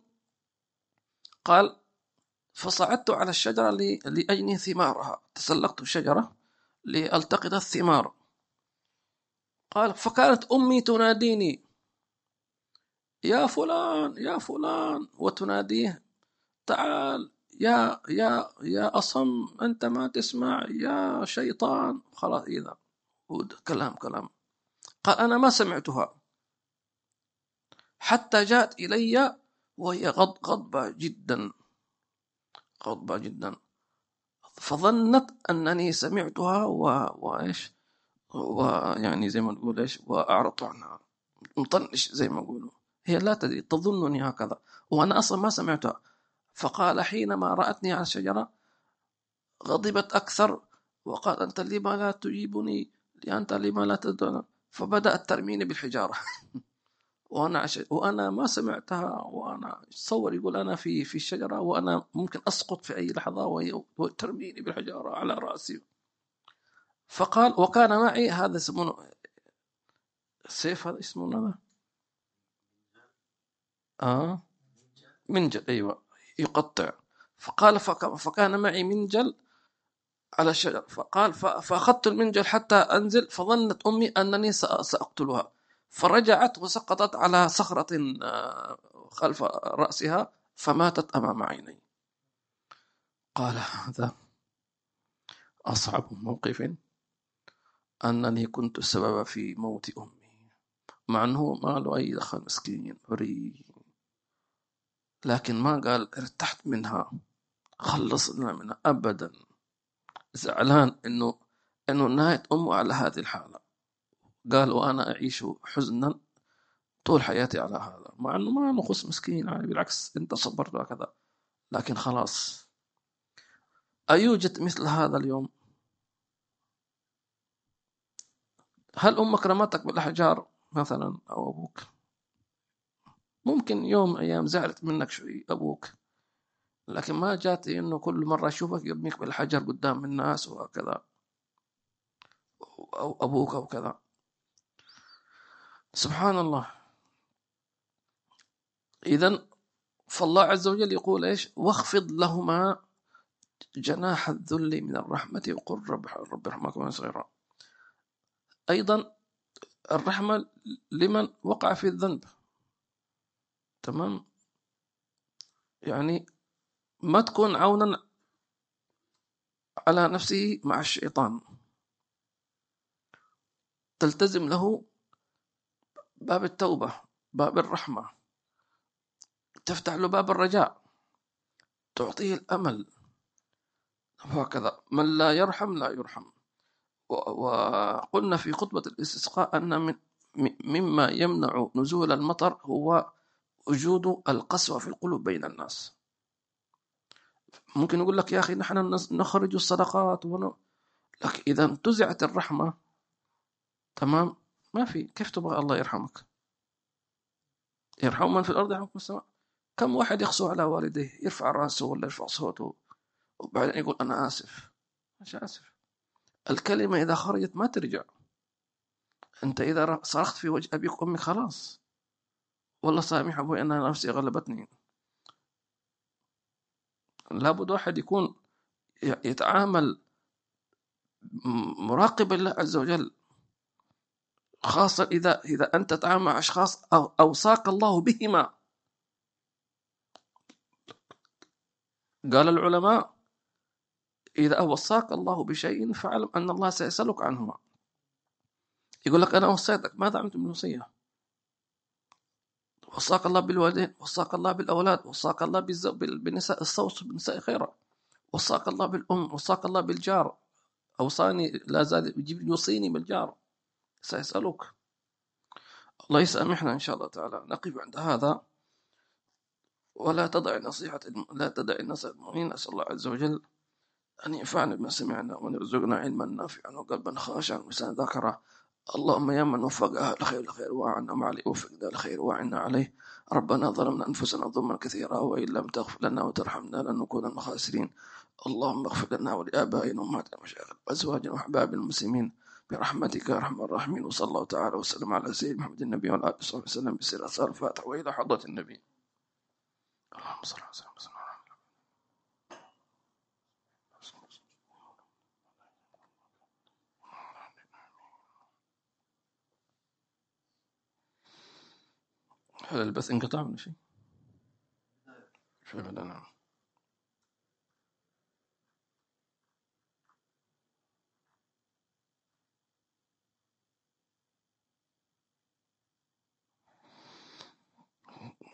قال فصعدت على الشجرة لأجني ثمارها. تسلقت الشجرة لألتقط الثمار. قال فكانت أمي تناديني يا فلان يا فلان. وتناديه تعال يا يا يا أصم أنت ما تسمع يا شيطان. خلاص إذا كلام كلام. قال أنا ما سمعتها. حتى جاءت إلي وهي غض غضبة جدا. غضبة جدا. فظنت أنني سمعتها و... وإيش؟ ويعني زي ما نقول إيش؟ وأعرضت عنها. مطنش زي ما يقولوا. هي لا تدري تظنني هكذا. وأنا أصلا ما سمعتها. فقال حينما رأتني على الشجرة غضبت أكثر وقال أنت لما لا تجيبني أنت لما لا تدعنا. فبدأت ترميني بالحجارة. وأنا عش... وأنا ما سمعتها وأنا تصور يقول أنا في في الشجرة وأنا ممكن أسقط في أي لحظة وهي ترميني بالحجارة على رأسي. فقال وكان معي هذا اسمه سيف هذا اسمه هذا؟ آه. منجل أيوه يقطع. فقال فك... فكان معي منجل على الشجر فقال ف... فأخذت المنجل حتى أنزل فظنت أمي أنني سأقتلها. فرجعت وسقطت على صخرة آه، خلف رأسها فماتت أمام عيني. قال هذا أصعب موقف أنني كنت السبب في موت أمي. مع أنه ما له أي دخل مسكين بري لكن ما قال ارتحت منها. خلصنا منها أبدا. زعلان إنه إنه نهاية أمه على هذه الحالة. قال وأنا أعيش حزنا طول حياتي على هذا مع أنه ما نخص مسكين يعني بالعكس أنت صبرت وكذا. لكن خلاص. أيوجد مثل هذا اليوم؟ هل أمك رمتك بالأحجار مثلا أو أبوك؟ ممكن يوم أيام زعلت منك شوي أبوك. لكن ما جات إنه كل مرة أشوفك يرميك بالحجر قدام الناس وهكذا. أو أبوك أو كذا. سبحان الله. إذا فالله عز وجل يقول إيش؟ واخفض لهما جناح الذل من الرحمة وقل رب رب ارحمكما صغيرا. أيضا الرحمة لمن وقع في الذنب. تمام؟ يعني ما تكون عونا على نفسه مع الشيطان. تلتزم له باب التوبة باب الرحمة. تفتح له باب الرجاء. تعطيه الأمل. وهكذا من لا يرحم لا يرحم. وقلنا في خطبة الاستسقاء أن من مما يمنع نزول المطر هو وجود القسوة في القلوب بين الناس. ممكن يقول لك يا أخي نحن نخرج الصدقات ون... لك إذا انتزعت الرحمة تمام؟ ما في. كيف تبغى الله يرحمك؟ يرحم من في الأرض يرحمكم السماء. كم واحد يخصو على والديه؟ يرفع رأسه ولا يرفع صوته؟ وبعدين يقول أنا آسف. مش آسف. الكلمة إذا خرجت ما ترجع. أنت إذا صرخت في وجه أبيك وأمك خلاص. والله سامح أبوي أنا نفسي غلبتني. لابد واحد يكون يتعامل مراقب الله عز وجل خاصة إذا إذا أنت تتعامل مع أشخاص أوصاك الله بهما. قال العلماء إذا وصاك الله بشيء فاعلم أن الله سيسألك عنهما. يقول لك أنا وصيتك ماذا عملت بالوصية وصاك الله بالوالدين وصاك الله بالأولاد وصاك الله بالنساء الصوت بالنساء خيرا. وصاك الله بالأم وصاك الله بالجار. أوصاني لا زال يوصيني بالجار. سيسألك الله يسامحنا إن شاء الله تعالى. نقف عند هذا. ولا تضع نصيحة لا تدع نصيحة المؤمنين. أسأل الله عز وجل أن ينفعنا بما سمعنا وأن يرزقنا علما نافعا وقلبا خاشعا ولسانا ذاكرا اللهم يا من وفق أهل الخير الخير وعنا ما عليه وفقنا الخير وعنا عليه. ربنا ظلمنا أنفسنا ظلما كثيرا وإن لم تغفر لنا وترحمنا لنكون من الخاسرين. اللهم اغفر لنا ولآبائنا وأمهاتنا ومشايخنا وأزواجنا وأحبابنا المسلمين. برحمتك يا أرحم الراحمين. وصلى الله تعالى وسلم على سيدنا محمد النبي وعلى آله وصحبه وسلم. بسير أسال الفاتحة وإلى حضرة النبي. اللهم صل وسلم هل البث انقطع ولا شيء؟ فعلا نعم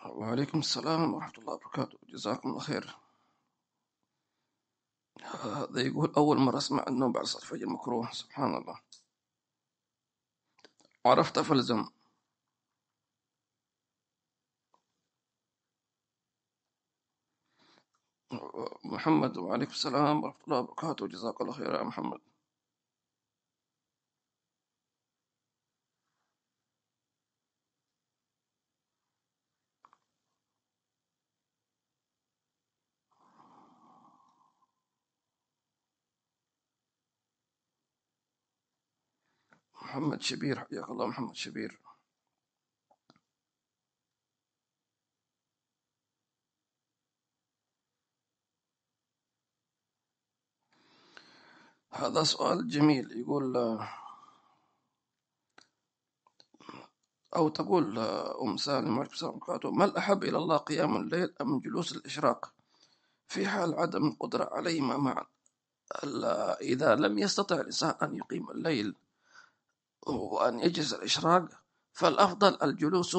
وعليكم السلام ورحمة الله وبركاته. جزاكم الله خير. هذا يقول أول مرة أسمع أنه بعد صلاة الفجر مكروه. سبحان الله. عرفت فلزم محمد وعليكم السلام ورحمة الله وبركاته. جزاك الله خير يا محمد. محمد شبير حياك الله محمد شبير. هذا سؤال جميل. يقول أو تقول أم سالم عليكم ما الأحب إلى الله قيام الليل أم جلوس الإشراق؟ في حال عدم القدرة عليهما معا إذا لم يستطع الإنسان أن يقيم الليل وأن يجلس الإشراق فالأفضل الجلوس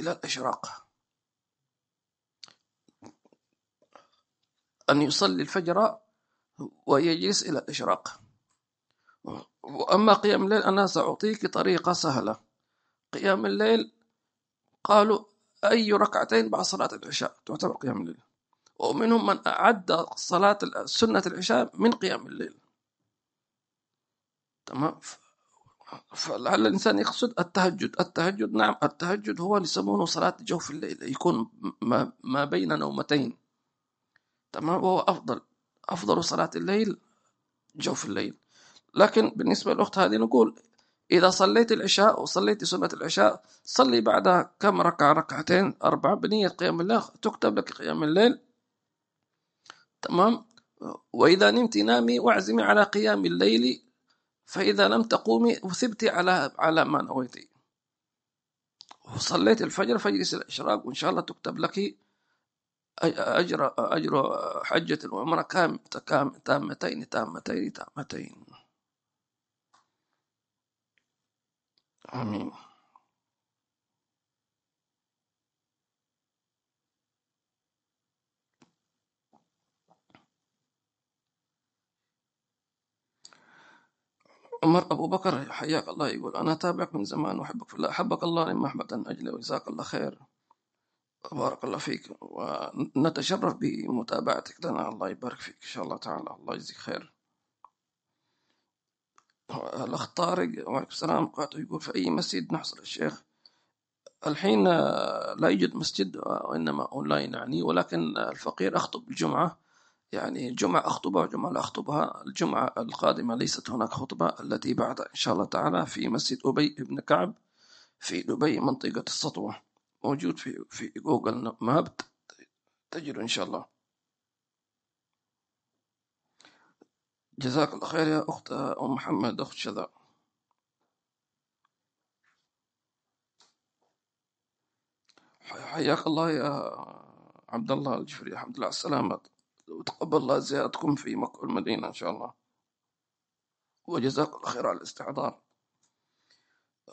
إلى الإشراق. أن يصلي الفجر ويجلس إلى الإشراق. وأما قيام الليل أنا سأعطيك طريقة سهلة. قيام الليل قالوا أي ركعتين بعد صلاة العشاء؟ تعتبر قيام الليل. ومنهم من أعد صلاة سنة العشاء من قيام الليل. تمام؟ فلعل الإنسان يقصد التهجد. التهجد نعم التهجد هو يسمونه صلاة جوف الليل يكون ما بين نومتين. تمام؟ وهو أفضل. أفضل صلاة الليل جوف الليل. لكن بالنسبة للأخت هذه نقول إذا صليت العشاء وصليت سنة العشاء صلي بعدها كم ركعة؟ ركعتين أربعة بنية قيام الليل تكتب لك قيام الليل. تمام؟ وإذا نمت نامي واعزمي على قيام الليل فإذا لم تقومي وثبتي على على ما نويتي. وصليت الفجر فاجلس الإشراق وإن شاء الله تكتب لك أجر أجر حجة العمرة كام تامتين تامتين تامتين. آمين. عمر أبو بكر حياك الله يقول أنا أتابعك من زمان وأحبك في الله أحبك الله محبة أجل وجزاك الله خير. بارك الله فيك ونتشرف بمتابعتك. لنا الله يبارك فيك. إن شاء الله تعالى الله يجزيك خير. الأخ طارق وعليكم السلام. قاعد يقول في أي مسجد نحصل الشيخ الحين لا يوجد مسجد وإنما أونلاين يعني ولكن الفقير أخطب الجمعة. يعني الجمعة أخطبها وجمعة لا أخطبها. الجمعة القادمة ليست هناك خطبة التي بعدها إن شاء الله تعالى في مسجد أبي بن كعب في دبي منطقة السطوة. موجود في في جوجل ماب تجد إن شاء الله. جزاك الله خير يا أخت أم محمد أخت شذا. حياك الله يا عبد الله الجفري الحمد لله على السلامة. وتقبل الله زيارتكم في مكة والمدينة إن شاء الله. وجزاك الله خير على الاستحضار.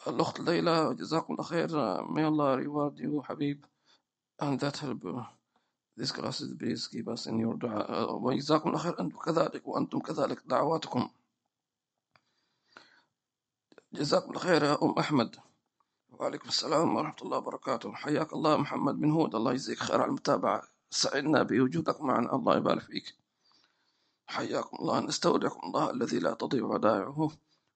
الأخت ليلى جزاكم الله خير. May Allah reward you حبيب. And that help this classes please keep us in your دعاء وجزاكم الله خير. أنتم كذلك وأنتم كذلك دعواتكم. جزاكم الله خير يا أم أحمد. وعليكم السلام ورحمة الله وبركاته. حياك الله محمد بن هود. الله يجزيك خير على المتابعة. سعدنا بوجودك معنا. الله يبارك فيك. حياكم الله. نستودعكم الله الذي لا تضيع ودائعه.